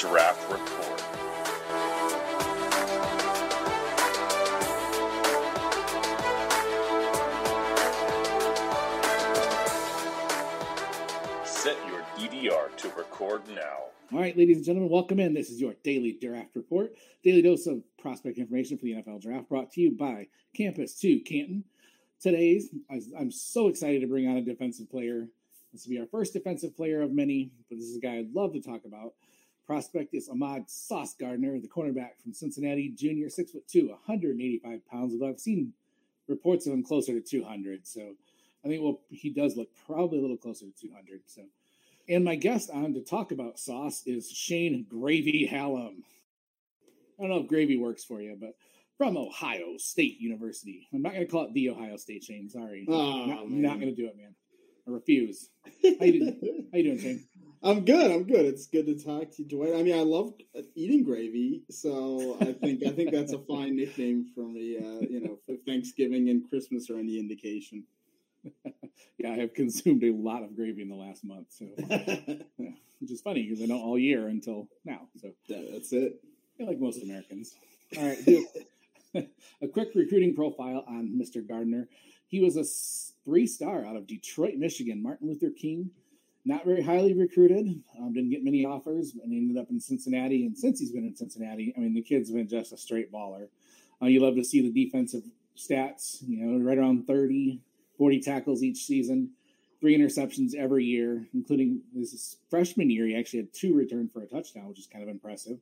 Draft Report. Set your DDR to record now. All right, ladies and gentlemen, welcome in. This is your daily draft report, daily dose of prospect information for the NFL draft, brought to you by Campus 2 Canton. Today's, I'm so excited to bring on a defensive player. This will be our first defensive player of many, but this is a guy I'd love to talk about. Prospect is Ahmad Sauce Gardner, the cornerback from Cincinnati, junior, six foot two, 185 pounds. Although I've seen reports of him closer to 200, so I think well he does look probably a little closer to 200. So and my guest on to talk about sauce is Shane Gravy Hallam. I don't know if gravy works for you, but from Ohio State University. I'm not going to call it the Ohio State Shane. Sorry, oh, not, not going to do it, man. I refuse. How you doing? How you doing, Shane? I'm good. I'm good. It's good to talk to you, Dwight. I mean, I love eating gravy, so I think I think that's a fine nickname for me. Uh, you know, for Thanksgiving and Christmas are any indication. yeah, I have consumed a lot of gravy in the last month, so yeah, which is funny because I know all year until now. So yeah, that's it. Yeah, like most Americans. All right, a quick recruiting profile on Mr. Gardner. He was a three star out of Detroit, Michigan. Martin Luther King, not very highly recruited. Um, didn't get many offers, and ended up in Cincinnati. And since he's been in Cincinnati, I mean, the kid's been just a straight baller. Uh, you love to see the defensive stats. You know, right around 30, 40 tackles each season, three interceptions every year, including his freshman year. He actually had two return for a touchdown, which is kind of impressive.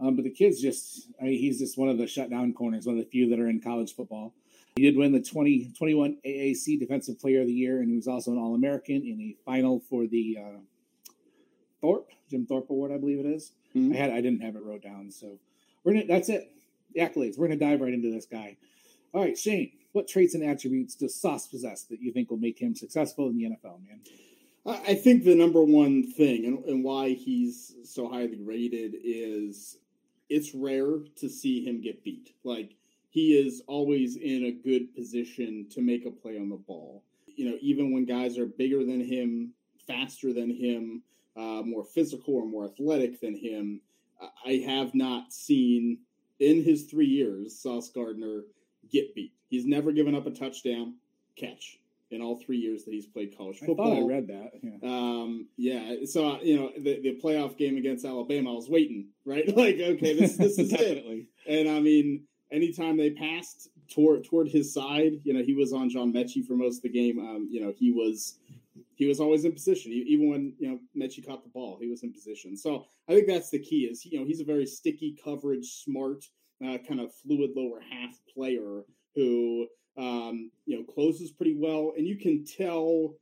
Um, but the kid's just, I mean, he's just one of the shutdown corners, one of the few that are in college football. He did win the 2021 AAC Defensive Player of the Year, and he was also an All American in a final for the uh, Thorpe, Jim Thorpe Award, I believe it is. Mm-hmm. I had, I didn't have it wrote down. So we're gonna, that's it. The accolades. We're going to dive right into this guy. All right, Shane, what traits and attributes does Sauce possess that you think will make him successful in the NFL, man? I think the number one thing and, and why he's so highly rated is it's rare to see him get beat. Like he is always in a good position to make a play on the ball. You know, even when guys are bigger than him, faster than him, uh, more physical or more athletic than him, I have not seen in his three years Sauce Gardner get beat. He's never given up a touchdown catch in all three years that he's played college football. I thought I read that. Yeah. Um, yeah. So you know the, the playoff game against Alabama, I was waiting, right? like, okay, this this is it. And I mean, anytime they passed toward toward his side, you know, he was on John Metchie for most of the game. Um, you know, he was he was always in position. Even when you know Metchie caught the ball, he was in position. So I think that's the key. Is you know he's a very sticky coverage, smart, uh, kind of fluid lower half player who um, you know closes pretty well, and you can tell.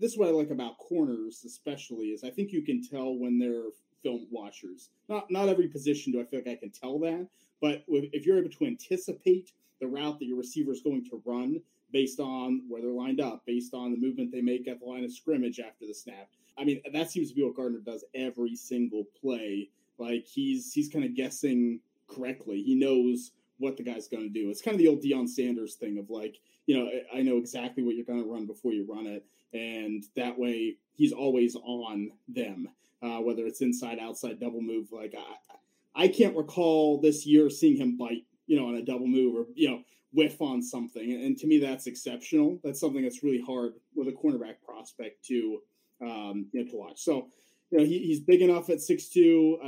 This is what I like about corners, especially, is I think you can tell when they're film watchers. Not not every position do I feel like I can tell that, but if you're able to anticipate the route that your receiver is going to run based on where they're lined up, based on the movement they make at the line of scrimmage after the snap, I mean that seems to be what Gardner does every single play. Like he's he's kind of guessing correctly. He knows what the guy's going to do. It's kind of the old Deion Sanders thing of like, you know, I know exactly what you're going to run before you run it, and that way he's always on them. Uh, whether it's inside, outside, double move. Like I, I can't recall this year seeing him bite, you know, on a double move or you know whiff on something. And to me, that's exceptional. That's something that's really hard with a cornerback prospect to um, you know, to watch. So you know, he, he's big enough at six two.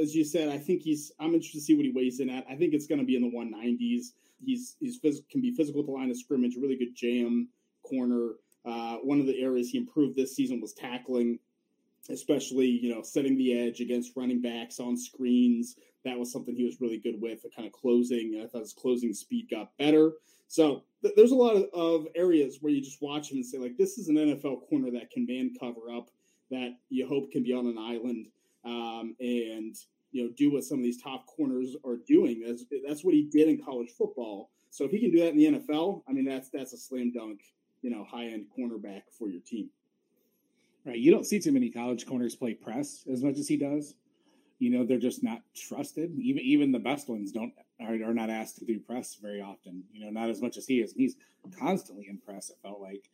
As you said, I think he's. I'm interested to see what he weighs in at. I think it's going to be in the 190s. He's he's phys- can be physical at the line of scrimmage. Really good jam corner. Uh, one of the areas he improved this season was tackling, especially you know setting the edge against running backs on screens. That was something he was really good with. The kind of closing. I thought his closing speed got better. So th- there's a lot of, of areas where you just watch him and say like, this is an NFL corner that can man cover up that you hope can be on an island um, and you know do what some of these top corners are doing. That's, that's what he did in college football. So if he can do that in the NFL, I mean that's that's a slam dunk, you know, high end cornerback for your team. Right. You don't see too many college corners play press as much as he does. You know, they're just not trusted. Even even the best ones don't are, are not asked to do press very often. You know, not as much as he is. He's constantly in press. It felt like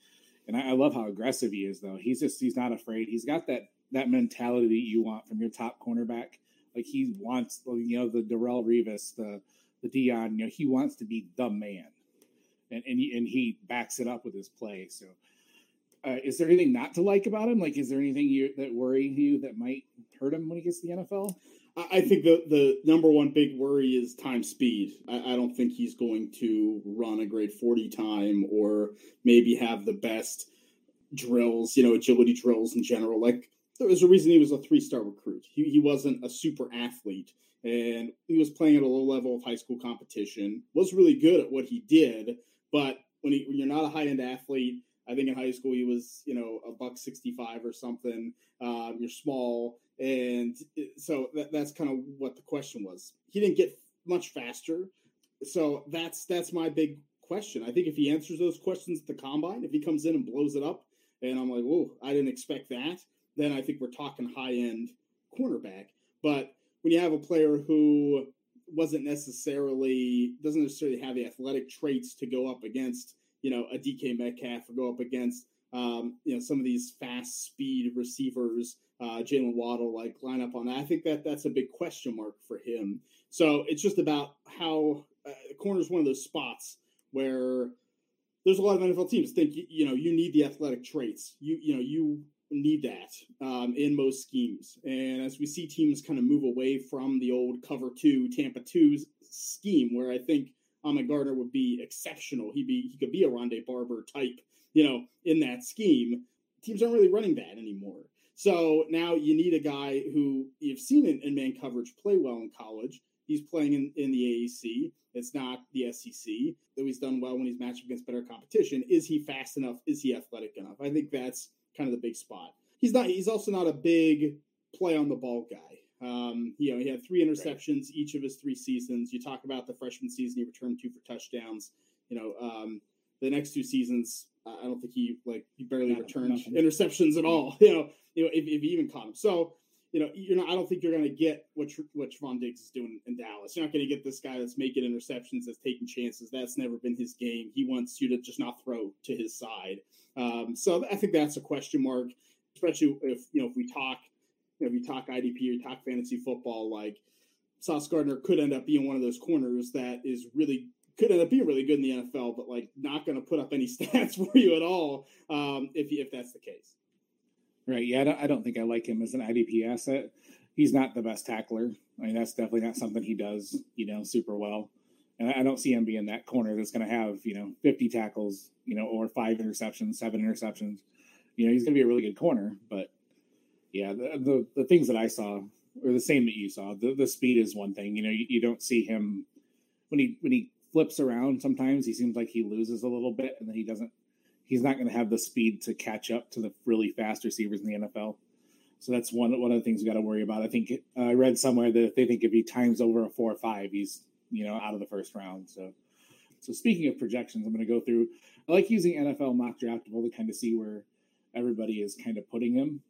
and I, I, love how aggressive he is. Though he's just he's not afraid. He's got that that mentality that you want from your top cornerback Like he wants, you know, the Darrelle Revis, the the Deion, you know, he wants to be the man, and and he, and he backs it up with his play. So, uh, is there anything not to like about him? Like, is there anything you, that worry you that might hurt him when he gets to the NFL? I think the the number one big worry is time speed. I, I, don't think he's going to run a great forty time or maybe have the best drills, you know, agility drills in general. Like there was a reason he was a three star recruit. He he wasn't a super athlete, and he was playing at a low level of high school competition. Was really good at what he did, but when, he, when you're not a high end athlete, I think in high school he was you know a buck sixty five or something. Um, you're small, and so that, that's kind of what the question was. He didn't get much faster, so that's that's my big question. I think if he answers those questions at the combine, if he comes in and blows it up, and I'm like, whoa, I didn't expect that, then I think we're talking high end cornerback. But when you have a player who wasn't necessarily doesn't necessarily have the athletic traits to go up against, you know, a DK Metcalf or go up against um, you know some of these fast speed receivers, uh, Jaylen Waddle, like line up on that. I think that that's a big question mark for him. So it's just about how uh, corner is one of those spots where there's a lot of NFL teams think you know you need the athletic traits. You you know you need that um, in most schemes. And as we see teams kind of move away from the old cover two Tampa two scheme, where I think Ahmad Gardner would be exceptional. He'd be he could be a Rondé Barber type, you know, in that scheme. Teams aren't really running that anymore. So now you need a guy who you've seen in, in man coverage play well in college. He's playing in, in the AAC. It's not the SEC. Though he's done well when he's matched against better competition. Is he fast enough? Is he athletic enough? I think that's kind of the big spot. He's not. He's also not a big play on the ball guy. Um, you know, he had three interceptions right. each of his three seasons. You talk about the freshman season, he returned two for touchdowns. You know, um, the next two seasons, I don't think he like he barely not, returned nothing. interceptions at all. You know, you know if, if he even caught them. So you know, you're not. I don't think you're going to get what what Trevon Diggs is doing in Dallas. You're not going to get this guy that's making interceptions, that's taking chances. That's never been his game. He wants you to just not throw to his side. Um, so I think that's a question mark, especially if you know if we talk, you know, if you talk IDP or talk fantasy football, like Sauce Gardner could end up being one of those corners that is really could end up being really good in the NFL, but like not going to put up any stats for you at all um, if if that's the case. Right. Yeah, I don't, I don't think I like him as an IDP asset. He's not the best tackler. I mean, that's definitely not something he does, you know, super well. And I don't see him being that corner that's going to have, you know, 50 tackles, you know, or five interceptions, seven interceptions. You know, he's going to be a really good corner. But yeah, the, the, the things that I saw are the same that you saw. The, the speed is one thing. You know, you, you don't see him when he when he flips around. Sometimes he seems like he loses a little bit, and then he doesn't he's not going to have the speed to catch up to the really fast receivers in the NFL. So that's one one of the things we got to worry about. I think uh, I read somewhere that they think if he times over a four or five, he's you know out of the first round. So so speaking of projections, I'm going to go through. I like using NFL mock draftable to kind of see where everybody is kind of putting him,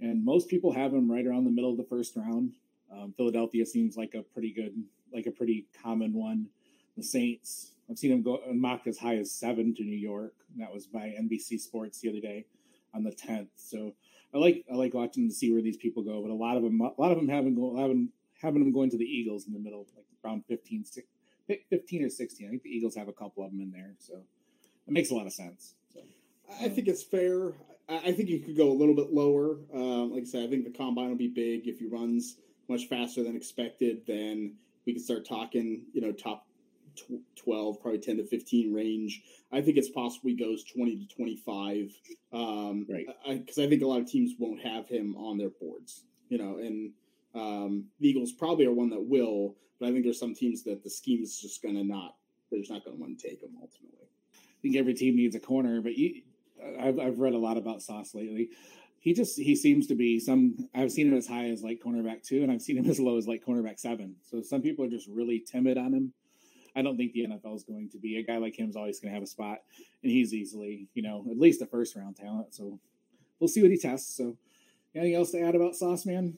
and most people have him right around the middle of the first round. Um, Philadelphia seems like a pretty good, like a pretty common one. The Saints I've seen him go mocked as high as seven to New York. that was by NBC Sports the other day on the tenth. So I like I like watching to see where these people go. But a lot of them, a lot of them haven't go having having them going to the Eagles in the middle, like around 15, 15 or sixteen. I think the Eagles have a couple of them in there, so it makes a lot of sense. So, I think it's fair. I think you could go a little bit lower. Um, like I said, I think the combine will be big. If he runs much faster than expected, then we can start talking, you know, top 12, probably 10 to 15 range. I think it's possible he goes 20 to 25. Um, right. Because I, I, think a lot of teams won't have him on their boards, you know, and um, the Eagles probably are one that will, but I think there's some teams that the scheme is just going to not, they're just not going to want to take him ultimately. I think every team needs a corner, but you, I've, I've read a lot about Sauce lately. He just he seems to be some. I've seen him as high as like cornerback two, and I've seen him as low as like cornerback seven. So some people are just really timid on him I don't think the NFL is going to be a guy like him is always going to have a spot, and he's easily, you know, at least a first round talent. So we'll see what he tests. So, anything else to add about Sauce Man?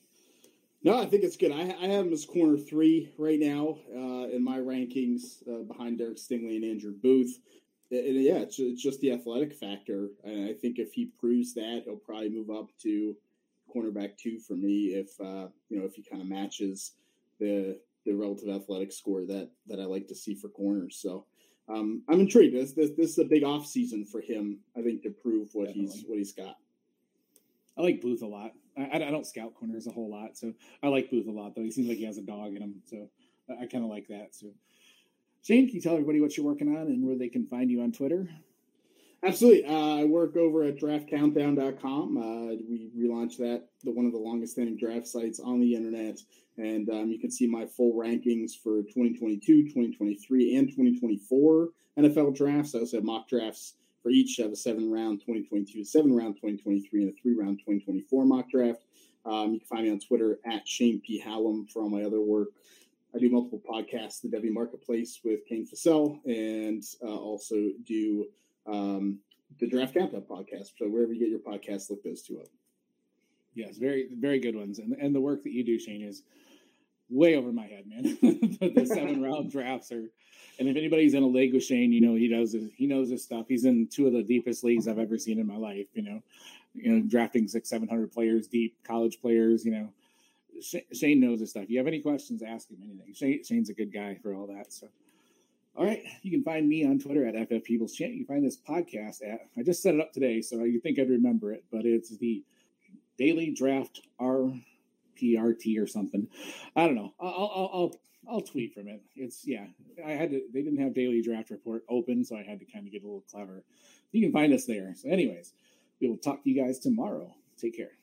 No, I think it's good. I, I have him as corner three right now uh, in my rankings uh, behind Derek Stingley and Andrew Booth. And yeah, it's, it's just the athletic factor, and I think if he proves that, he'll probably move up to cornerback two for me if uh, you know if he kind of matches the the relative athletic score that that I like to see for corners. So um, I'm intrigued. This, this this is a big off season for him. I think to prove what Definitely. he's what he's got. I like Booth a lot. I, I, don't scout corners a whole lot, so I like Booth a lot. Though he seems like he has a dog in him, so I, I kind of like that. So, Shane, can you tell everybody what you're working on and where they can find you on Twitter? Absolutely. Uh, I work over at draftcountdown.com. Uh, we relaunched that, the one of the longest standing draft sites on the internet. And um, you can see my full rankings for 2022, 2023, and 2024 NFL drafts. I also have mock drafts for each. of a seven round 2022, seven round 2023, and a three round 2024 mock draft. Um, you can find me on Twitter at Shane P. Hallam for all my other work. I do multiple podcasts, the Devy Marketplace with Kane Fassell, and uh, also do um, the Draft Countdown podcast. So wherever you get your podcasts, look those two up. Yes, very very good ones, and and the work that you do, Shane, is way over my head, man. the, the seven round drafts are, and if anybody's in a league with Shane, you know he knows his, he knows his stuff. He's in two of the deepest leagues I've ever seen in my life. You know, you know, drafting six seven hundred players deep, college players. You know, Shane knows his stuff. If you have any questions, ask him anything. Shane, Shane's a good guy for all that. So. All right. You can find me on Twitter at FF People's Chant. You can find this podcast at, I just set it up today, so you think I'd remember it, but it's the Daily Draft RPRT or something. I don't know. I'll, I'll, I'll, I'll tweet from it. It's, yeah, I had to, they didn't have Daily Draft Report open, so I had to kind of get a little clever. You can find us there. So, anyways, we will talk to you guys tomorrow. Take care.